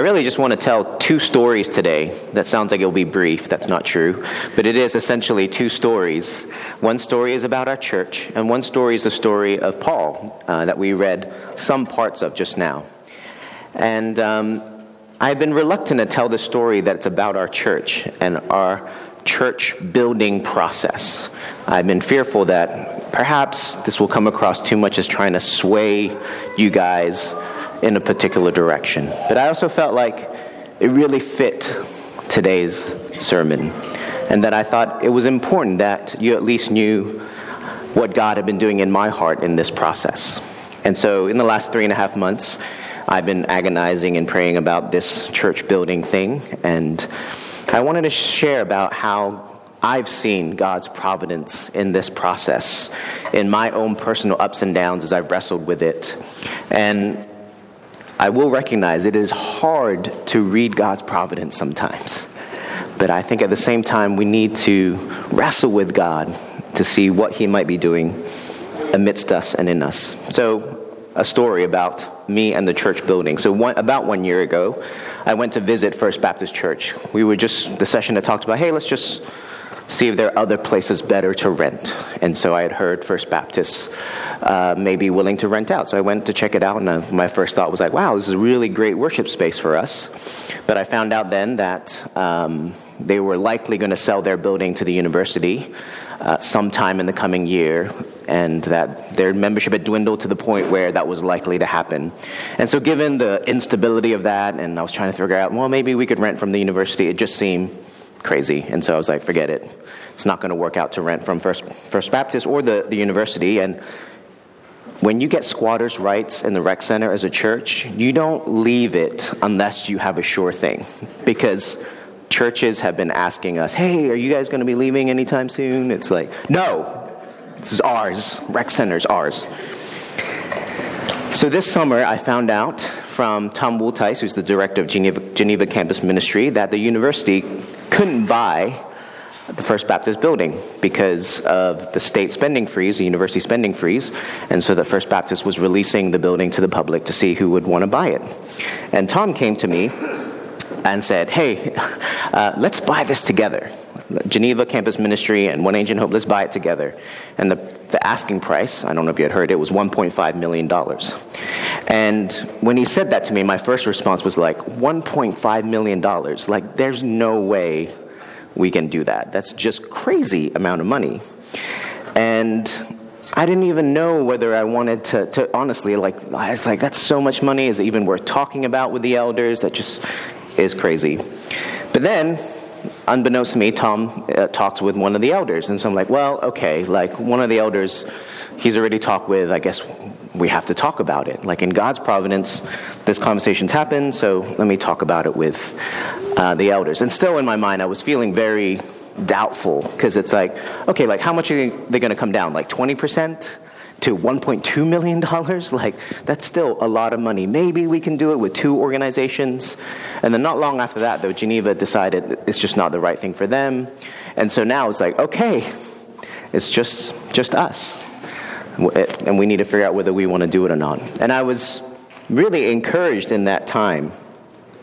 I really just want to tell two stories today. That sounds like it'll be brief. That's not true. But it is essentially two stories. One story is about our church, and one story is a story of Paul uh, that we read some parts of just now. And um, I've been reluctant to tell the story that's about our church and our church building process. I've been fearful that perhaps this will come across too much as trying to sway you guys in a particular direction. But I also felt like it really fit today's sermon, and that I thought it was important that you at least knew what God had been doing in my heart in this process. And so, in the last three and a half months, I've been agonizing and praying about this church building thing, and I wanted to share about how I've seen God's providence in this process, in my own personal ups and downs as I've wrestled with it. And I will recognize it is hard to read God's providence sometimes. But I think at the same time, we need to wrestle with God to see what He might be doing amidst us and in us. So, a story about me and the church building. So, one, about one year ago, I went to visit First Baptist Church. We were just, the session that talked about, hey, let's just see if there are other places better to rent. And so I had heard First Baptist uh, may be willing to rent out. So I went to check it out, and uh, my first thought was like, wow, this is a really great worship space for us. But I found out then that um, they were likely going to sell their building to the university uh, sometime in the coming year, and that their membership had dwindled to the point where that was likely to happen. And so, given the instability of that, and I was trying to figure out, well, maybe we could rent from the university, it just seemed crazy. And so I was like, forget it. It's not going to work out to rent from First, First Baptist or the, the university. And when you get squatters' rights in the rec center as a church, you don't leave it unless you have a sure thing. Because churches have been asking us, hey, are you guys going to be leaving anytime soon? It's like, no, this is ours. Rec center's ours. So this summer, I found out from Tom Wooltice, who's the director of Geneva, Geneva Campus Ministry, that the university couldn't buy the First Baptist building because of the state spending freeze, the university spending freeze, and so the First Baptist was releasing the building to the public to see who would want to buy it. And Tom came to me and said, Hey, uh, let's buy this together. Geneva Campus Ministry and One Ancient Hope, let's buy it together. And the, the asking price, I don't know if you had heard it, was $1.5 million. And when he said that to me, my first response was like, $1.5 million? Like, there's no way we can do that. That's just crazy amount of money. And I didn't even know whether I wanted to, to honestly, like, I was like, that's so much money. Is it even worth talking about with the elders? That just is crazy. But then unbeknownst to me, Tom uh, talks with one of the elders. And so I'm like, well, okay, like one of the elders he's already talked with, I guess we have to talk about it. Like in God's providence, this conversation's happened, so let me talk about it with uh, the elders. And still in my mind, I was feeling very doubtful because it's like, okay, like how much are they going to come down? Like 20%? To $1.2 million, like that's still a lot of money. Maybe we can do it with two organizations. And then not long after that, though, Geneva decided it's just not the right thing for them. And so now it's like, okay, it's just, just us. And we need to figure out whether we want to do it or not. And I was really encouraged in that time,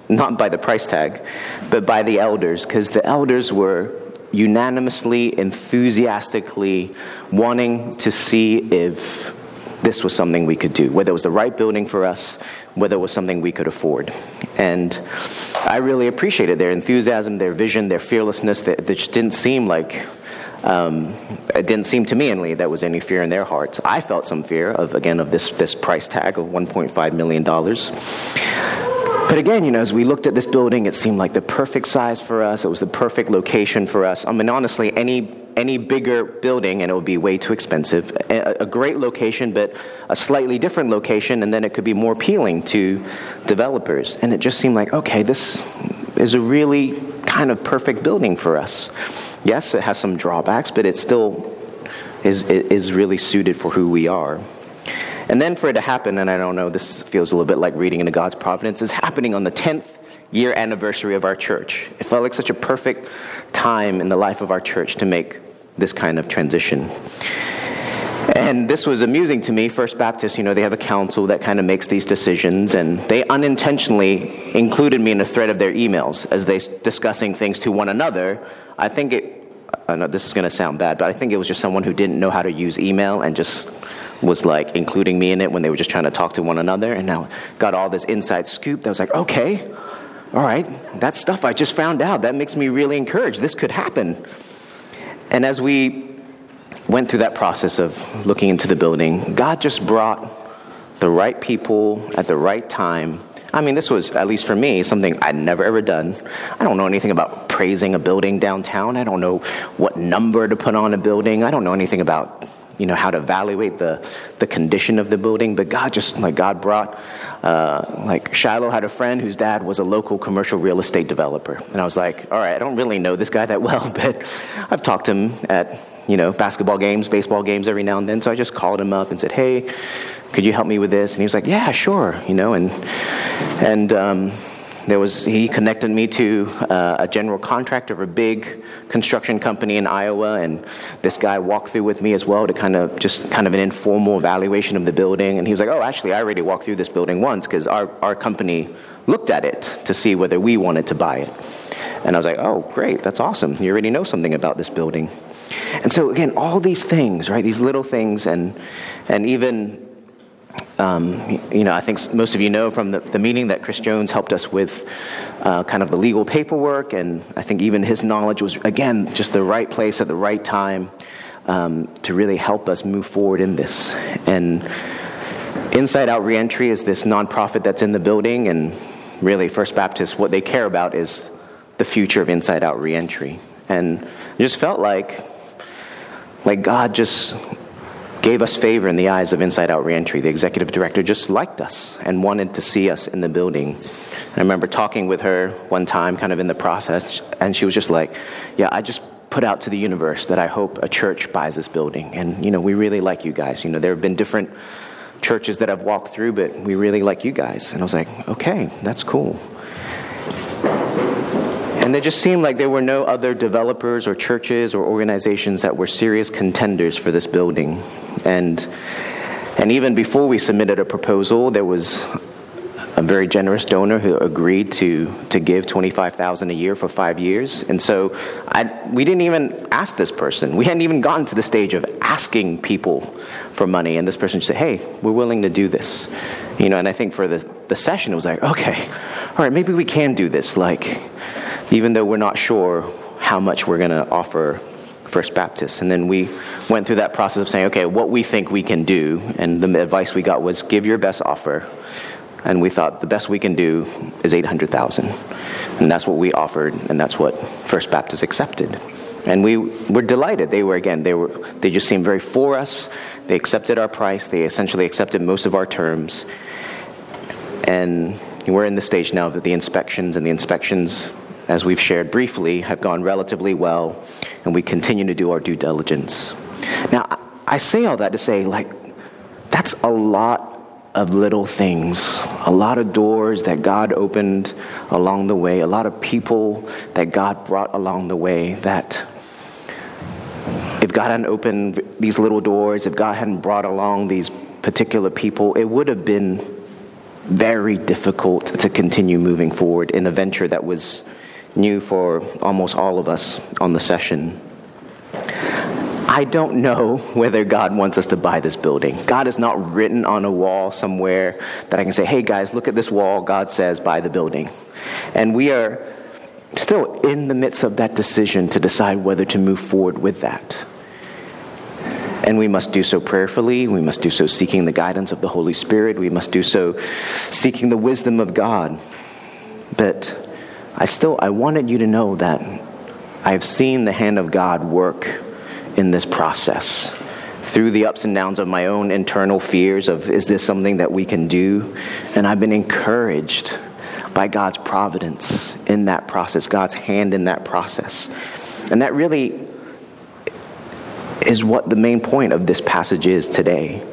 not by the price tag, but by the elders, because the elders were unanimously, enthusiastically wanting to see if this was something we could do, whether it was the right building for us, whether it was something we could afford. And I really appreciated their enthusiasm, their vision, their fearlessness. That, just didn't seem like, um, it didn't seem to me, anyway, that was any fear in their hearts. I felt some fear of, again, of this, this price tag of $1.5 million. But again, you know, as we looked at this building, it seemed like the perfect size for us. It was the perfect location for us. I mean, honestly, any any bigger building and it would be way too expensive. A, a, great location, but a slightly different location, and then it could be more appealing to developers. And it just seemed like, okay, this is a really kind of perfect building for us. Yes, it has some drawbacks, but it still is is really suited for who we are. And then for it to happen, and I don't know, this feels a little bit like reading into God's providence, is happening on the 10th year anniversary of our church. It felt like such a perfect time in the life of our church to make this kind of transition. And this was amusing to me. First Baptist, you know, they have a council that kind of makes these decisions, and they unintentionally included me in a thread of their emails as they discussing things to one another. I think it. I know this is going to sound bad, but I think it was just someone who didn't know how to use email and just was like including me in it when they were just trying to talk to one another, and now got all this inside scoop. That was like, okay, all right, that stuff I just found out. That makes me really encouraged. This could happen. And as we went through that process of looking into the building, God just brought the right people at the right time. I mean, this was, at least for me, something I'd never ever done. I don't know anything about praising a building downtown. I don't know what number to put on a building. I don't know anything about you know how to evaluate the the condition of the building but god just like god brought uh, like shiloh had a friend whose dad was a local commercial real estate developer and i was like all right i don't really know this guy that well but i've talked to him at you know, basketball games, baseball games every now and then. So I just called him up and said, hey, could you help me with this? And he was like, yeah, sure, you know, and, and, um, there was he connected me to uh, a general contractor of a big construction company in Iowa, and this guy walked through with me as well to kind of just kind of an informal evaluation of the building. And he was like, "Oh, actually, I already walked through this building once because our our company looked at it to see whether we wanted to buy it." And I was like, "Oh, great, that's awesome! You already know something about this building." And so, again, all these things, right, these little things, and, and even, um, you know, I think most of you know from the, the meeting that Chris Jones helped us with uh, kind of the legal paperwork, and I think even his knowledge was, again, just the right place at the right time um, to really help us move forward in this. And Inside Out Reentry is this nonprofit that's in the building, and really, First Baptist, what they care about is the future of Inside Out Reentry. And I just felt like like God just gave us favor in the eyes of Inside Out Reentry. The executive director just liked us and wanted to see us in the building. And I remember talking with her one time, kind of in the process, and she was just like, Yeah, I just put out to the universe that I hope a church buys this building. And, you know, we really like you guys. You know, there have been different churches that I've walked through, but we really like you guys. And I was like, Okay, that's cool. And there just seemed like there were no other developers or churches or organizations that were serious contenders for this building. And, and even before we submitted a proposal, there was a very generous donor who agreed to, to give 25000 a year for five years. And so I, we didn't even ask this person. We hadn't even gotten to the stage of asking people for money. And this person said, hey, we're willing to do this. You know, and I think for the, the session, it was like, okay, all right, maybe we can do this. Like, even though we're not sure how much we're going to offer First Baptist. And then we went through that process of saying, okay, what we think we can do. And the advice we got was give your best offer. And we thought the best we can do is 800,000. And that's what we offered, and that's what First Baptist accepted. And we were delighted. They were, again, they, were, they just seemed very for us. They accepted our price. They essentially accepted most of our terms. And we're in the stage now that the inspections, and the inspections as we've shared briefly, have gone relatively well, and we continue to do our due diligence. Now, I say all that to say, like, that's a lot of little things, a lot of doors that God opened along the way, a lot of people that God brought along the way that if God hadn't opened these little doors, if God hadn't brought along these particular people, it would have been very difficult to continue moving forward in a venture that was new for almost all of us on the session. I don't know whether God wants us to buy this building. God is not written on a wall somewhere that I can say, hey guys, look at this wall. God says, buy the building. And we are still in the midst of that decision to decide whether to move forward with that. And we must do so prayerfully. We must do so seeking the guidance of the Holy Spirit. We must do so seeking the wisdom of God. But I still I wanted you to know that I've seen the hand of God work in this process through the ups and downs of my own internal fears of is this something that we can do and I've been encouraged by God's providence in that process, God's hand in that process. And that really is what the main point of this passage is today.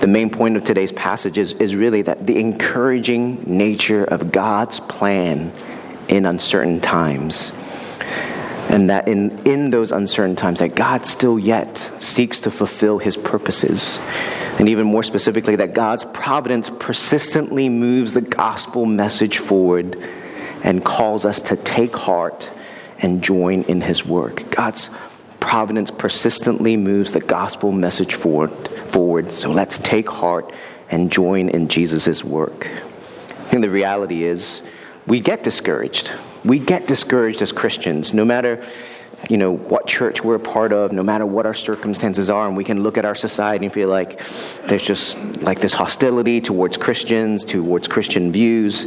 The main point of today's passage is, is really that the encouraging nature of God's plan in uncertain times. And that in, in those uncertain times, that God still yet seeks to fulfill his purposes. And even more specifically, that God's providence persistently moves the gospel message forward and calls us to take heart and join in his work. God's providence persistently moves the gospel message forward. forward so let's take heart and join in Jesus' work. I think the reality is we get discouraged. We get discouraged as Christians, no matter you know what church we're a part of no matter what our circumstances are and we can look at our society and feel like there's just like this hostility towards christians towards christian views.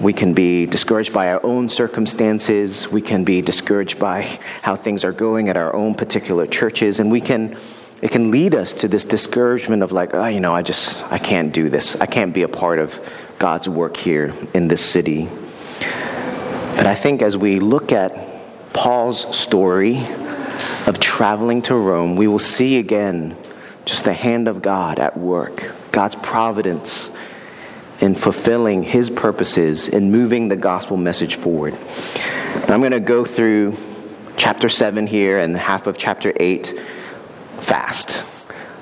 We can be discouraged by our own circumstances. We can be discouraged by how things are going at our own particular churches and we can it can lead us to this discouragement of like oh you know i just i can't do this. I can't be a part of god's work here in this city but I think as we look at Paul's story of traveling to Rome, we will see again just the hand of God at work, God's providence in fulfilling his purposes in moving the gospel message forward. And I'm going to go through chapter 7 here and half of chapter 8 fast.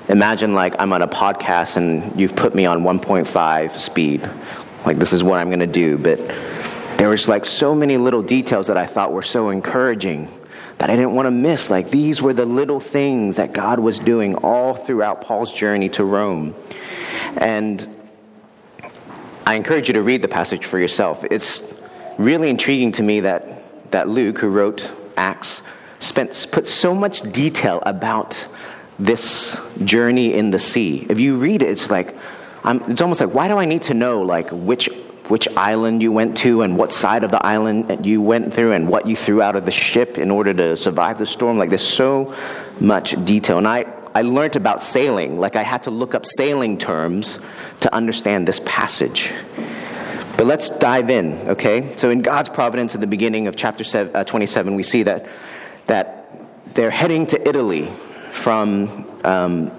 Imagine like I'm on a podcast and you've put me on 1.5 speed. Like this is what I'm going to do, but there was like so many little details that I thought were so encouraging that I didn't want to miss. Like these were the little things that God was doing all throughout Paul's journey to Rome. And I encourage you to read the passage for yourself. It's really intriguing to me that, that Luke, who wrote Acts, spent, put so much detail about this journey in the sea. If you read it, it's like, I'm, it's almost like, why do I need to know like which which island you went to and what side of the island you went through and what you threw out of the ship in order to survive the storm. Like there's so much detail. And I, I learned about sailing. Like I had to look up sailing terms to understand this passage. But let's dive in, okay? So in God's providence in the beginning of chapter uh, 27, we see that, that they're heading to Italy from um,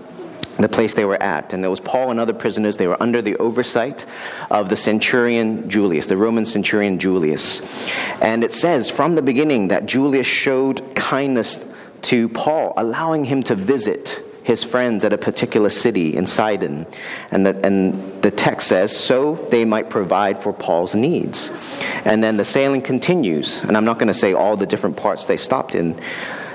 the place they were at. And there was Paul and other prisoners. They were under the oversight of the centurion Julius, the Roman centurion Julius. And it says from the beginning that Julius showed kindness to Paul, allowing him to visit his friends at a particular city in Sidon. And the, and the text says, so they might provide for Paul's needs. And then the sailing continues. And I'm not going to say all the different parts they stopped in.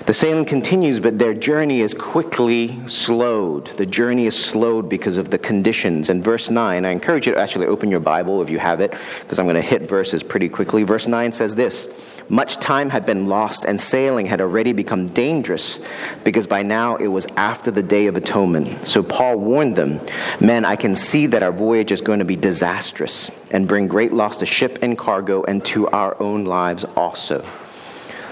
The sailing continues, but their journey is quickly slowed. The journey is slowed because of the conditions. And verse 9, I encourage you to actually open your Bible if you have it, because I'm going to hit verses pretty quickly. Verse 9 says this Much time had been lost, and sailing had already become dangerous, because by now it was after the day of atonement. So Paul warned them Men, I can see that our voyage is going to be disastrous and bring great loss to ship and cargo and to our own lives also.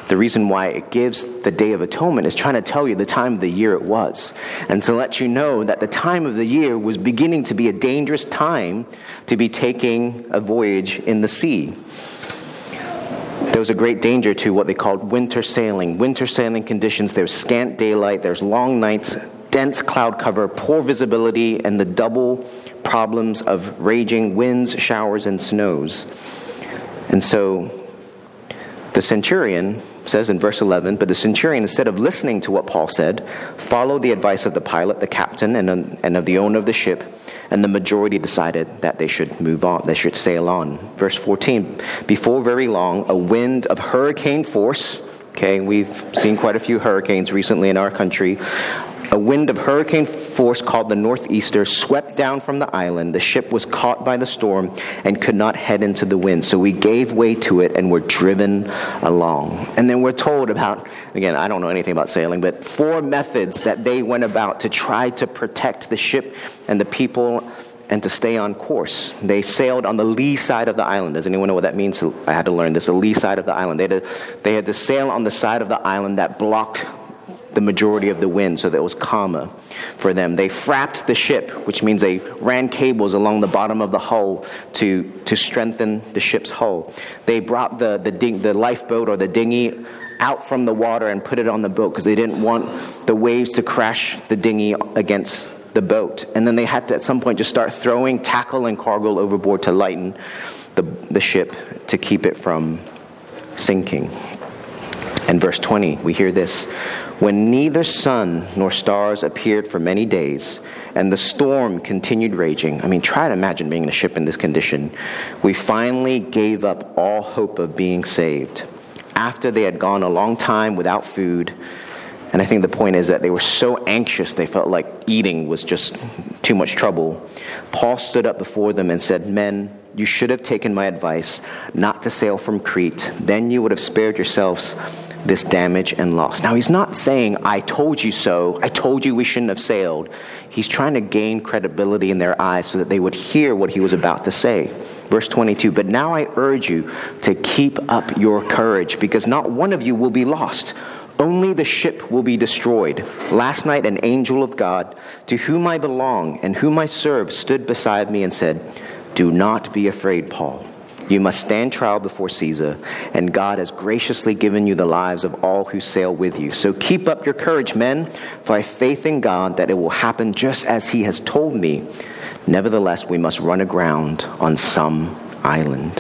The reason why it gives the Day of Atonement is trying to tell you the time of the year it was, and to let you know that the time of the year was beginning to be a dangerous time to be taking a voyage in the sea. There was a great danger to what they called winter sailing. Winter sailing conditions, there's scant daylight, there's long nights, dense cloud cover, poor visibility, and the double problems of raging winds, showers, and snows. And so the centurion says in verse 11, but the centurion, instead of listening to what Paul said, followed the advice of the pilot, the captain, and, and of the owner of the ship, and the majority decided that they should move on, they should sail on. Verse 14, before very long, a wind of hurricane force, okay, we've seen quite a few hurricanes recently in our country, a wind of hurricane force called the Northeaster swept down from the island. The ship was caught by the storm and could not head into the wind. So we gave way to it and were driven along. And then we're told about, again, I don't know anything about sailing, but four methods that they went about to try to protect the ship and the people and to stay on course. They sailed on the lee side of the island. Does anyone know what that means? I had to learn this. The lee side of the island. They had to, they had to sail on the side of the island that blocked the majority of the wind so that was calmer for them. They frapped the ship, which means they ran cables along the bottom of the hull to, to strengthen the ship's hull. They brought the, the, ding, the lifeboat or the dinghy out from the water and put it on the boat because they didn't want the waves to crash the dinghy against the boat. And then they had to, at some point, just start throwing tackle and cargo overboard to lighten the, the ship to keep it from sinking. And verse 20, we hear this When neither sun nor stars appeared for many days, and the storm continued raging. I mean, try to imagine being in a ship in this condition. We finally gave up all hope of being saved. After they had gone a long time without food, and I think the point is that they were so anxious they felt like eating was just too much trouble. Paul stood up before them and said, Men, you should have taken my advice not to sail from Crete. Then you would have spared yourselves this damage and loss. Now, he's not saying, I told you so, I told you we shouldn't have sailed. He's trying to gain credibility in their eyes so that they would hear what he was about to say. Verse 22 But now I urge you to keep up your courage, because not one of you will be lost. Only the ship will be destroyed. Last night, an angel of God, to whom I belong and whom I serve, stood beside me and said, Do not be afraid, Paul. You must stand trial before Caesar, and God has graciously given you the lives of all who sail with you. So keep up your courage, men, for I have faith in God that it will happen just as He has told me. Nevertheless, we must run aground on some island.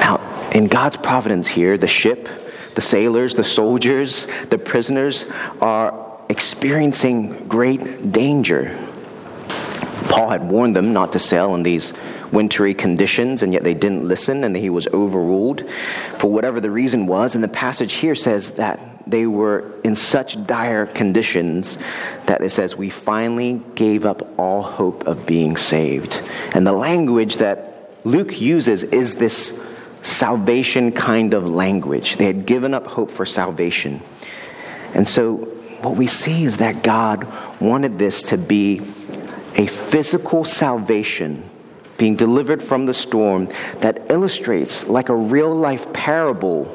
Now, in God's providence here, the ship, the sailors, the soldiers, the prisoners are experiencing great danger. Paul had warned them not to sail in these wintry conditions, and yet they didn't listen, and he was overruled for whatever the reason was. And the passage here says that they were in such dire conditions that it says, We finally gave up all hope of being saved. And the language that Luke uses is this salvation kind of language. They had given up hope for salvation. And so, what we see is that God wanted this to be a physical salvation being delivered from the storm that illustrates, like a real life parable,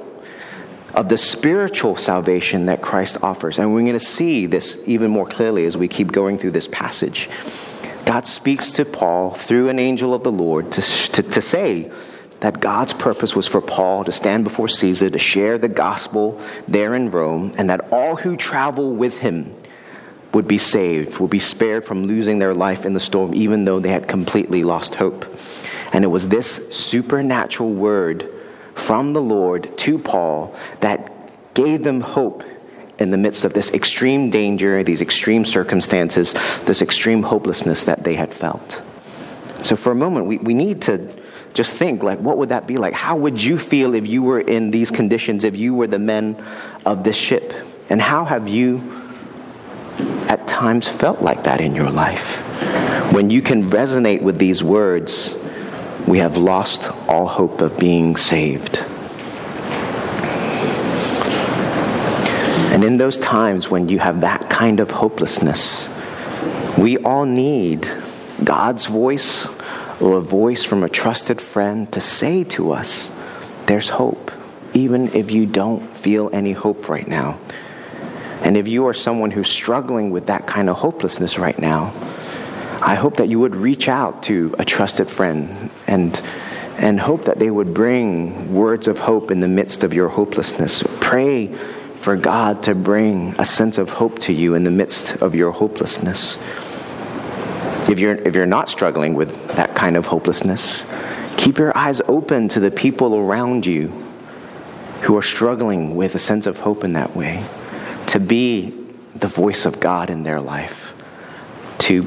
of the spiritual salvation that Christ offers. And we're going to see this even more clearly as we keep going through this passage. God speaks to Paul through an angel of the Lord to, to, to say that God's purpose was for Paul to stand before Caesar, to share the gospel there in Rome, and that all who travel with him would be saved, would be spared from losing their life in the storm, even though they had completely lost hope. And it was this supernatural word from the Lord to Paul that gave them hope in the midst of this extreme danger, these extreme circumstances, this extreme hopelessness that they had felt. So, for a moment, we, we need to just think like, what would that be like? How would you feel if you were in these conditions, if you were the men of this ship? And how have you times felt like that in your life. When you can resonate with these words, we have lost all hope of being saved. And in those times when you have that kind of hopelessness, we all need God's voice or a voice from a trusted friend to say to us, There's hope, even if you don't feel any hope right now. And if you are someone who's struggling with that kind of hopelessness right now, I hope that you would reach out to a trusted friend and, and hope that they would bring words of hope in the midst of your hopelessness. Pray for God to bring a sense of hope to you in the midst of your hopelessness. If you're, if you're not struggling with that kind of hopelessness, keep your eyes open to the people around you who are struggling with a sense of hope in that way to be the voice of God in their life, to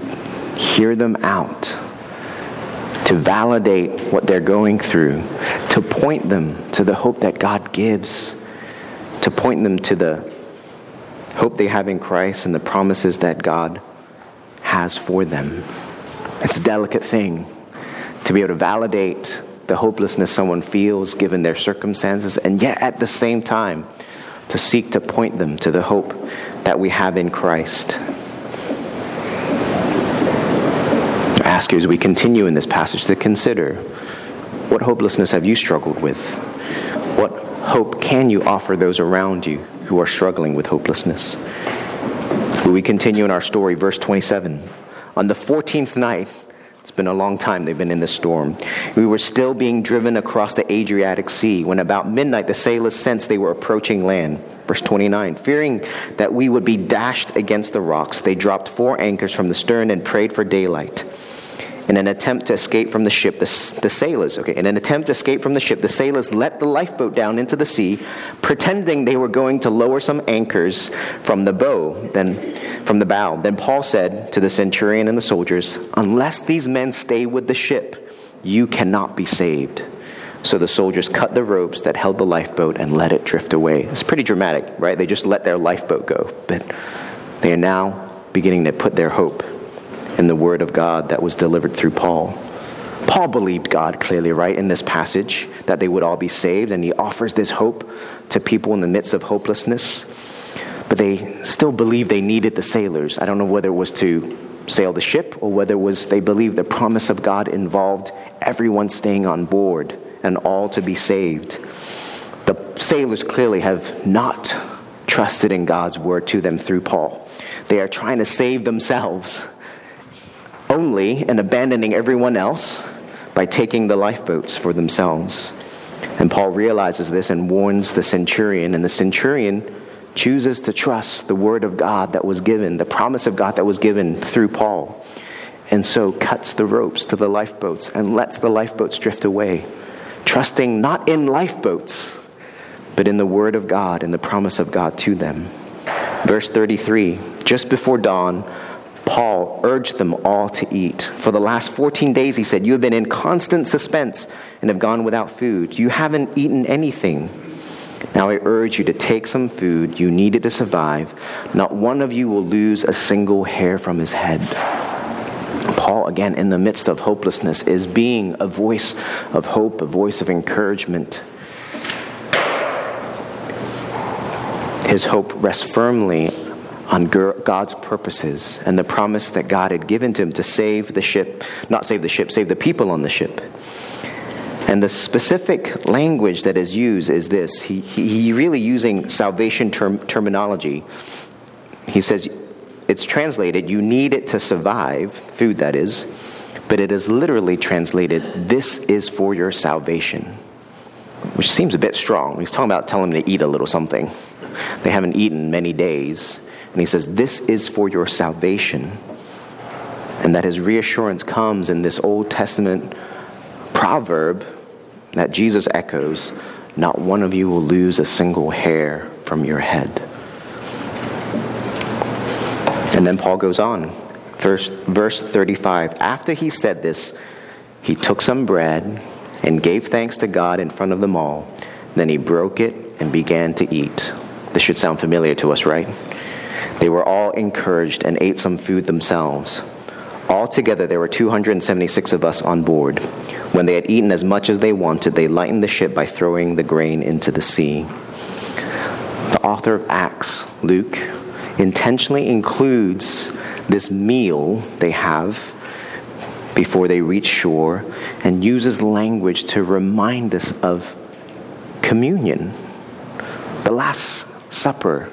hear them out, to validate what they're going through, to point them to the hope that God gives, to point them to the hope they have in Christ and the promises that God has for them. It's a delicate thing to be able to validate the hopelessness someone feels given their circumstances, and yet at the same time, to seek to point them to the hope that we have in Christ. I ask you as we continue in this passage to consider what hopelessness have you struggled with? What hope can you offer those around you who are struggling with hopelessness? Will we continue in our story, verse 27. On the 14th night, it's been a long time they've been in this storm. We were still being driven across the Adriatic Sea when about midnight the sailors sensed they were approaching land. Verse 29 Fearing that we would be dashed against the rocks, they dropped four anchors from the stern and prayed for daylight. In an attempt to escape from the ship, the, the sailors, okay, in an attempt to escape from the ship, the sailors let the lifeboat down into the sea, pretending they were going to lower some anchors from the bow, then from the bow. Then Paul said to the centurion and the soldiers, Unless these men stay with the ship, you cannot be saved. So the soldiers cut the ropes that held the lifeboat and let it drift away. It's pretty dramatic, right? They just let their lifeboat go. But they are now beginning to put their hope in the word of God that was delivered through Paul. Paul believed God clearly, right, in this passage, that they would all be saved, and he offers this hope to people in the midst of hopelessness. But they still believed they needed the sailors. I don't know whether it was to sail the ship or whether it was they believed the promise of God involved everyone staying on board and all to be saved. The sailors clearly have not trusted in God's word to them through Paul. They are trying to save themselves only and abandoning everyone else by taking the lifeboats for themselves. And Paul realizes this and warns the centurion, and the centurion chooses to trust the word of God that was given, the promise of God that was given through Paul, and so cuts the ropes to the lifeboats and lets the lifeboats drift away, trusting not in lifeboats, but in the word of God and the promise of God to them. Verse 33 Just before dawn, Paul urged them all to eat. For the last 14 days, he said, You have been in constant suspense and have gone without food. You haven't eaten anything. Now I urge you to take some food. You need it to survive. Not one of you will lose a single hair from his head. Paul, again, in the midst of hopelessness, is being a voice of hope, a voice of encouragement. His hope rests firmly on God's purposes and the promise that God had given to him to save the ship, not save the ship, save the people on the ship. And the specific language that is used is this. He, he, he really using salvation term, terminology. He says, it's translated, you need it to survive, food that is, but it is literally translated, this is for your salvation, which seems a bit strong. He's talking about telling them to eat a little something. They haven't eaten many days. And he says, This is for your salvation. And that his reassurance comes in this Old Testament proverb that Jesus echoes Not one of you will lose a single hair from your head. And then Paul goes on, verse, verse 35. After he said this, he took some bread and gave thanks to God in front of them all. Then he broke it and began to eat. This should sound familiar to us, right? They were all encouraged and ate some food themselves. Altogether, there were 276 of us on board. When they had eaten as much as they wanted, they lightened the ship by throwing the grain into the sea. The author of Acts, Luke, intentionally includes this meal they have before they reach shore and uses language to remind us of communion, the Last Supper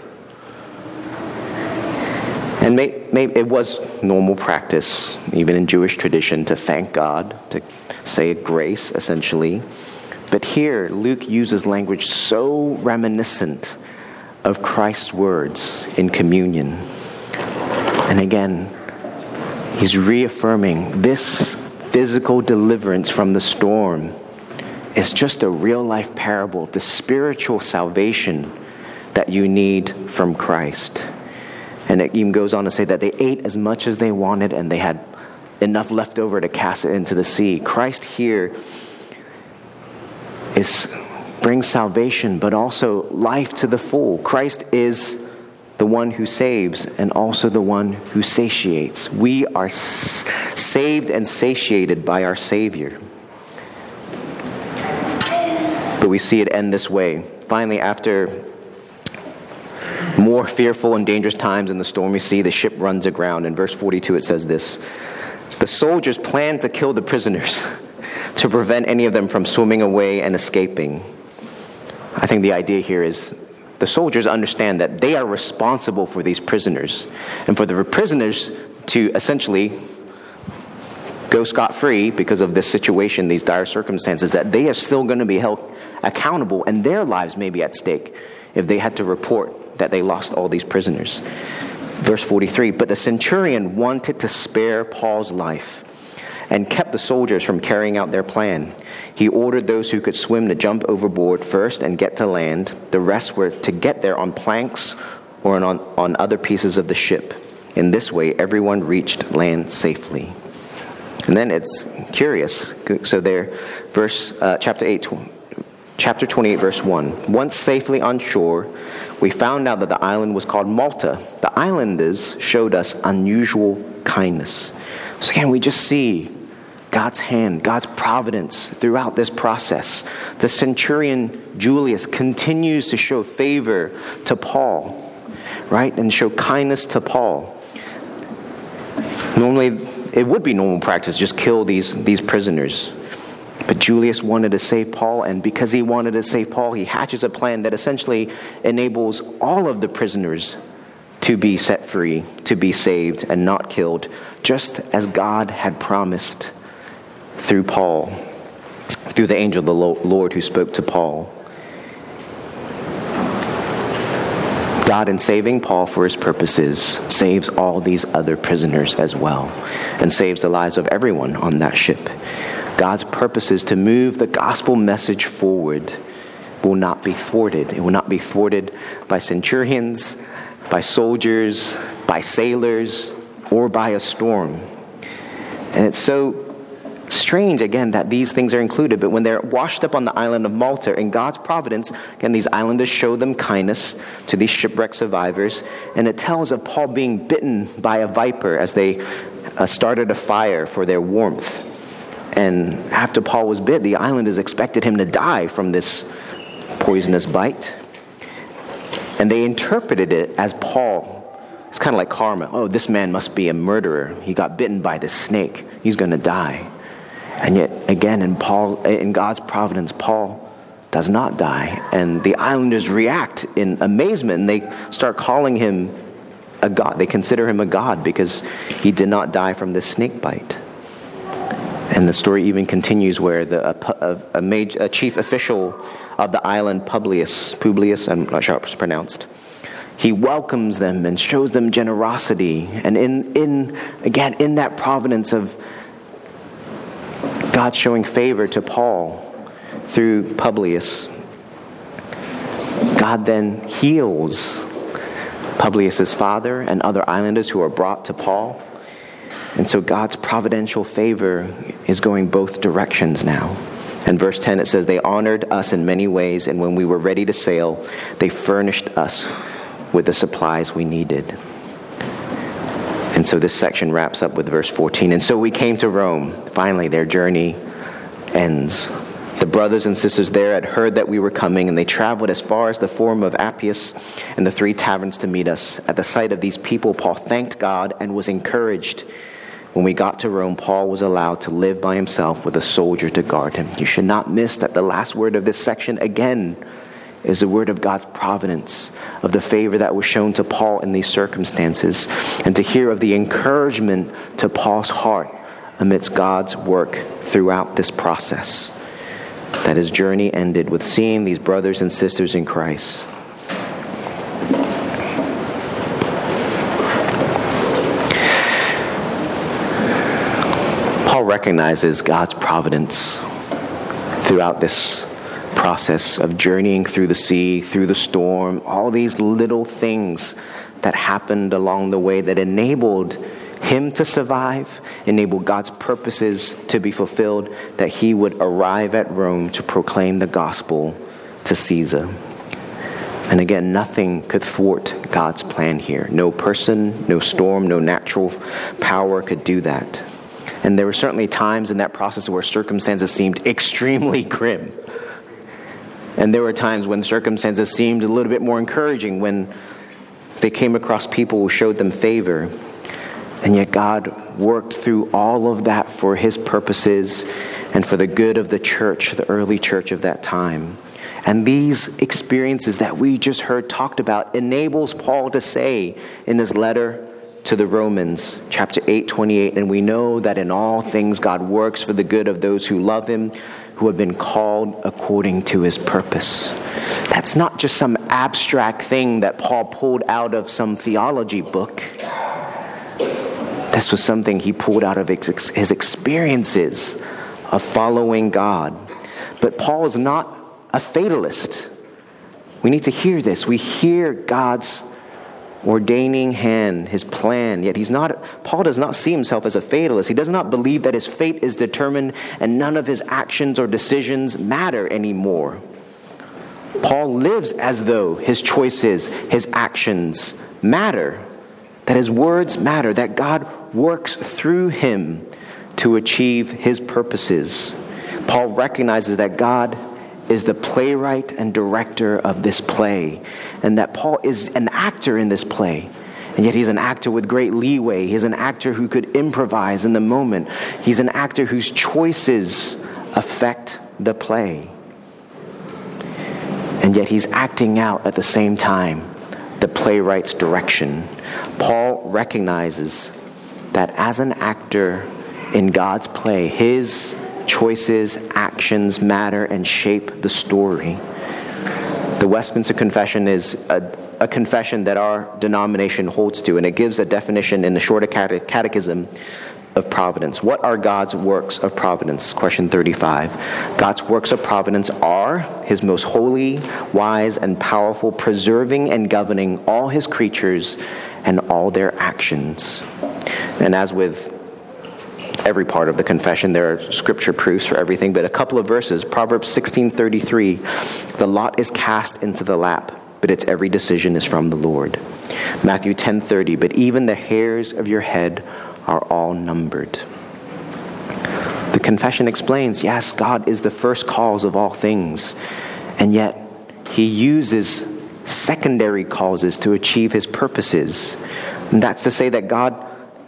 and may, may, it was normal practice, even in Jewish tradition, to thank God, to say a grace, essentially. But here, Luke uses language so reminiscent of Christ's words in communion. And again, he's reaffirming this physical deliverance from the storm is just a real life parable, the spiritual salvation that you need from Christ. And it even goes on to say that they ate as much as they wanted and they had enough left over to cast it into the sea. Christ here is brings salvation but also life to the full. Christ is the one who saves and also the one who satiates. We are s- saved and satiated by our Savior. But we see it end this way. Finally, after more fearful and dangerous times in the stormy sea, the ship runs aground. In verse 42, it says this The soldiers planned to kill the prisoners to prevent any of them from swimming away and escaping. I think the idea here is the soldiers understand that they are responsible for these prisoners, and for the prisoners to essentially go scot free because of this situation, these dire circumstances, that they are still going to be held accountable, and their lives may be at stake if they had to report that they lost all these prisoners. Verse 43 But the centurion wanted to spare Paul's life and kept the soldiers from carrying out their plan. He ordered those who could swim to jump overboard first and get to land. The rest were to get there on planks or on, on other pieces of the ship. In this way, everyone reached land safely. And then it's curious. So there, verse uh, chapter eight, chapter twenty-eight, verse one. Once safely on shore, we found out that the island was called Malta. The islanders showed us unusual kindness. So again, we just see God's hand, God's providence throughout this process. The centurion Julius continues to show favor to Paul, right? And show kindness to Paul. Normally, it would be normal practice just kill these, these prisoners. But Julius wanted to save Paul, and because he wanted to save Paul, he hatches a plan that essentially enables all of the prisoners to be set free, to be saved, and not killed, just as God had promised through Paul, through the angel of the Lord who spoke to Paul. God, in saving Paul for his purposes, saves all these other prisoners as well, and saves the lives of everyone on that ship. God's purposes to move the gospel message forward will not be thwarted. It will not be thwarted by centurions, by soldiers, by sailors, or by a storm. And it's so strange, again, that these things are included, but when they're washed up on the island of Malta, in God's providence, again, these islanders show them kindness to these shipwreck survivors, and it tells of Paul being bitten by a viper as they uh, started a fire for their warmth. And after Paul was bit, the islanders expected him to die from this poisonous bite. And they interpreted it as Paul. It's kind of like karma. Oh, this man must be a murderer. He got bitten by this snake. He's going to die. And yet, again, in, Paul, in God's providence, Paul does not die. And the islanders react in amazement and they start calling him a god. They consider him a god because he did not die from this snake bite. And the story even continues where the, a, a, major, a chief official of the island, Publius, Publius, I'm not sure how it's pronounced, he welcomes them and shows them generosity. And in, in again, in that providence of God showing favor to Paul through Publius. God then heals Publius's father and other islanders who are brought to Paul. And so God's providential favor is going both directions now. In verse 10, it says, They honored us in many ways, and when we were ready to sail, they furnished us with the supplies we needed. And so this section wraps up with verse 14. And so we came to Rome. Finally, their journey ends. The brothers and sisters there had heard that we were coming, and they traveled as far as the Forum of Appius and the three taverns to meet us. At the sight of these people, Paul thanked God and was encouraged. When we got to Rome, Paul was allowed to live by himself with a soldier to guard him. You should not miss that the last word of this section again is the word of God's providence, of the favor that was shown to Paul in these circumstances, and to hear of the encouragement to Paul's heart amidst God's work throughout this process. That his journey ended with seeing these brothers and sisters in Christ. Recognizes God's providence throughout this process of journeying through the sea, through the storm, all these little things that happened along the way that enabled him to survive, enabled God's purposes to be fulfilled, that he would arrive at Rome to proclaim the gospel to Caesar. And again, nothing could thwart God's plan here. No person, no storm, no natural power could do that. And there were certainly times in that process where circumstances seemed extremely grim. And there were times when circumstances seemed a little bit more encouraging when they came across people who showed them favor. And yet God worked through all of that for his purposes and for the good of the church, the early church of that time. And these experiences that we just heard talked about enables Paul to say in his letter to the Romans, chapter 8, 28, and we know that in all things God works for the good of those who love him, who have been called according to his purpose. That's not just some abstract thing that Paul pulled out of some theology book. This was something he pulled out of his experiences of following God. But Paul is not a fatalist. We need to hear this. We hear God's ordaining hand, his plan. Yet he's not, Paul does not see himself as a fatalist. He does not believe that his fate is determined and none of his actions or decisions matter anymore. Paul lives as though his choices, his actions matter, that his words matter, that God works through him to achieve his purposes. Paul recognizes that God is the playwright and director of this play, and that Paul is an actor in this play. And yet he's an actor with great leeway. He's an actor who could improvise in the moment. He's an actor whose choices affect the play. And yet he's acting out at the same time the playwright's direction. Paul recognizes that as an actor in God's play, his choices, actions matter and shape the story. The Westminster Confession is a, a, confession that our denomination holds to, and it gives a definition in the Shorter Catechism of providence. What are God's works of providence? Question 35. God's works of providence are his most holy, wise, and powerful, preserving and governing all his creatures and all their actions. And as with every part of the confession. There are scripture proofs for everything, but a couple of verses. Proverbs 16:33, "The lot is cast into the lap, but its every decision is from the Lord." Matthew 10:30, "But even the hairs of your head are all numbered." The confession explains, yes, God is the first cause of all things, and yet he uses secondary causes to achieve his purposes. And that's to say that God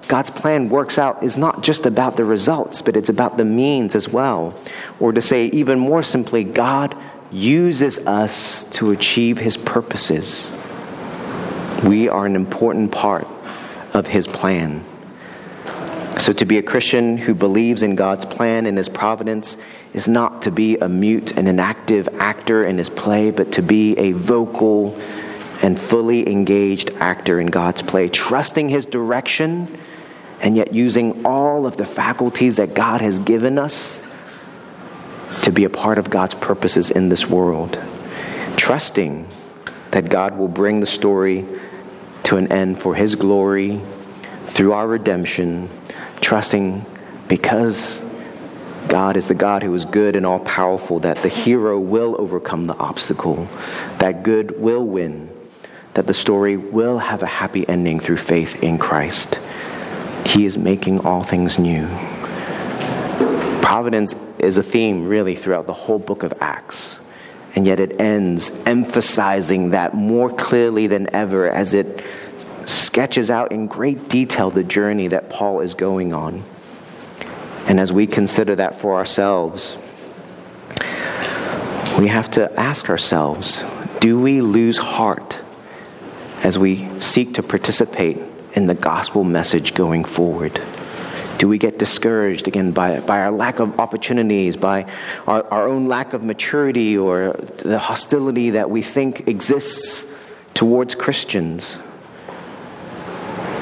God's plan works out is not just about the results, but it's about the means as well. Or to say even more simply, God uses us to achieve his purposes. We are an important part of his plan. So, to be a Christian who believes in God's plan and his providence is not to be a mute and inactive actor in his play, but to be a vocal and fully engaged actor in God's play, trusting his direction and yet using all of the faculties that God has given us to be a part of God's purposes in this world. Trusting that God will bring the story to an end for His glory through our redemption. Trusting because God is the God who is good and all powerful, that the hero will overcome the obstacle, that good will win, that the story will have a happy ending through faith in Christ. He is making all things new. Providence is a theme really throughout the whole book of Acts. And yet it ends emphasizing that more clearly than ever as it sketches out in great detail the journey that Paul is going on. And as we consider that for ourselves, we have to ask ourselves do we lose heart as we seek to participate in the gospel message going forward? Do we get discouraged again by, by our lack of opportunities, by our, our own lack of maturity, or the hostility that we think exists towards Christians?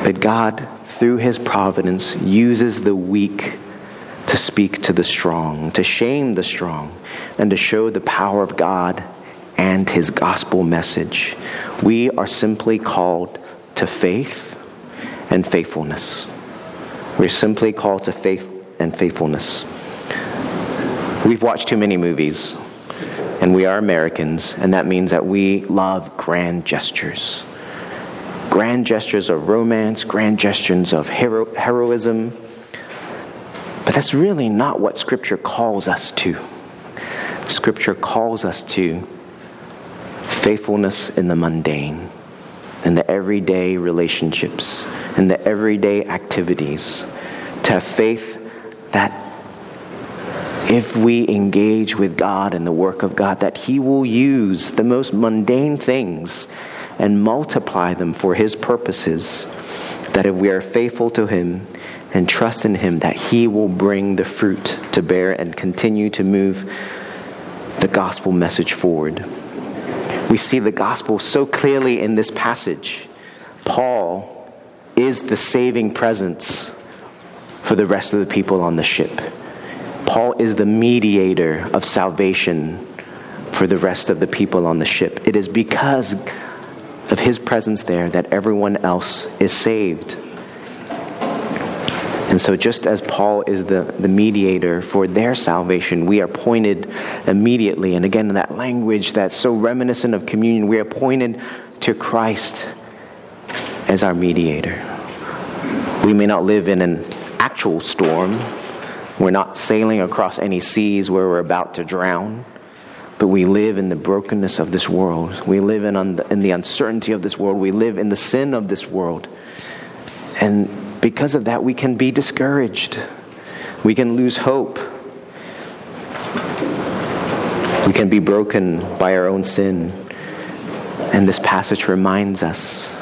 But God, through His providence, uses the weak to speak to the strong, to shame the strong, and to show the power of God and His gospel message. We are simply called to faith and faithfulness. We're simply called to faith and faithfulness. We've watched too many movies, and we are Americans, and that means that we love grand gestures. Grand gestures of romance, grand gestures of hero- heroism. But that's really not what Scripture calls us to. Scripture calls us to faithfulness in the mundane, in the everyday relationships, in the everyday activities, to have faith that if we engage with God and the work of God, that He will use the most mundane things and multiply them for His purposes. That if we are faithful to Him and trust in Him, that He will bring the fruit to bear and continue to move the gospel message forward. We see the gospel so clearly in this passage. Paul is the saving presence for the rest of the people on the ship. Paul is the mediator of salvation for the rest of the people on the ship. It is because of his presence there that everyone else is saved. And so, just as Paul is the, the mediator for their salvation, we are pointed immediately, and again, in that language that's so reminiscent of communion, we are pointed to Christ as our mediator. We may not live in an actual storm, we're not sailing across any seas where we're about to drown. But we live in the brokenness of this world. We live in, un- in the uncertainty of this world. We live in the sin of this world. And because of that, we can be discouraged. We can lose hope. We can be broken by our own sin. And this passage reminds us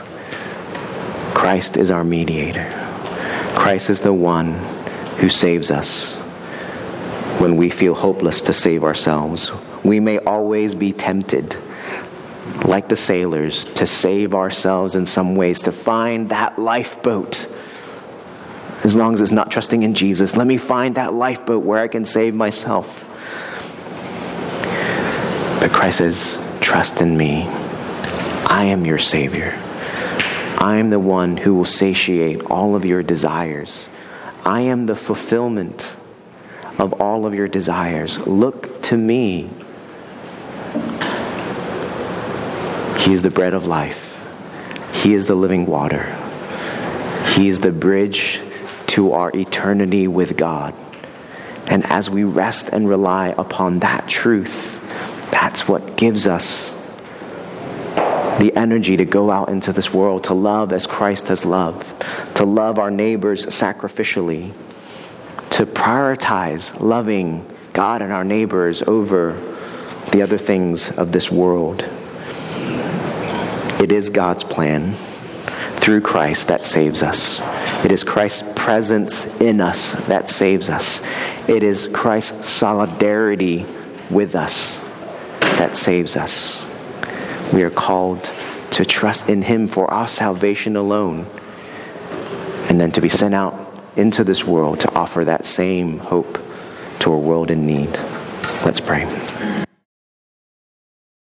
Christ is our mediator. Christ is the one who saves us when we feel hopeless to save ourselves. We may always be tempted, like the sailors, to save ourselves in some ways, to find that lifeboat. As long as it's not trusting in Jesus, let me find that lifeboat where I can save myself. But Christ says, Trust in me. I am your Savior. I am the one who will satiate all of your desires. I am the fulfillment of all of your desires. Look to me. He is the bread of life. He is the living water. He is the bridge to our eternity with God. And as we rest and rely upon that truth, that's what gives us the energy to go out into this world, to love as Christ has loved, to love our neighbors sacrificially, to prioritize loving God and our neighbors over the other things of this world. It is God's plan through Christ that saves us. It is Christ's presence in us that saves us. It is Christ's solidarity with us that saves us. We are called to trust in Him for our salvation alone, and then to be sent out into this world to offer that same hope to a world in need. Let's pray.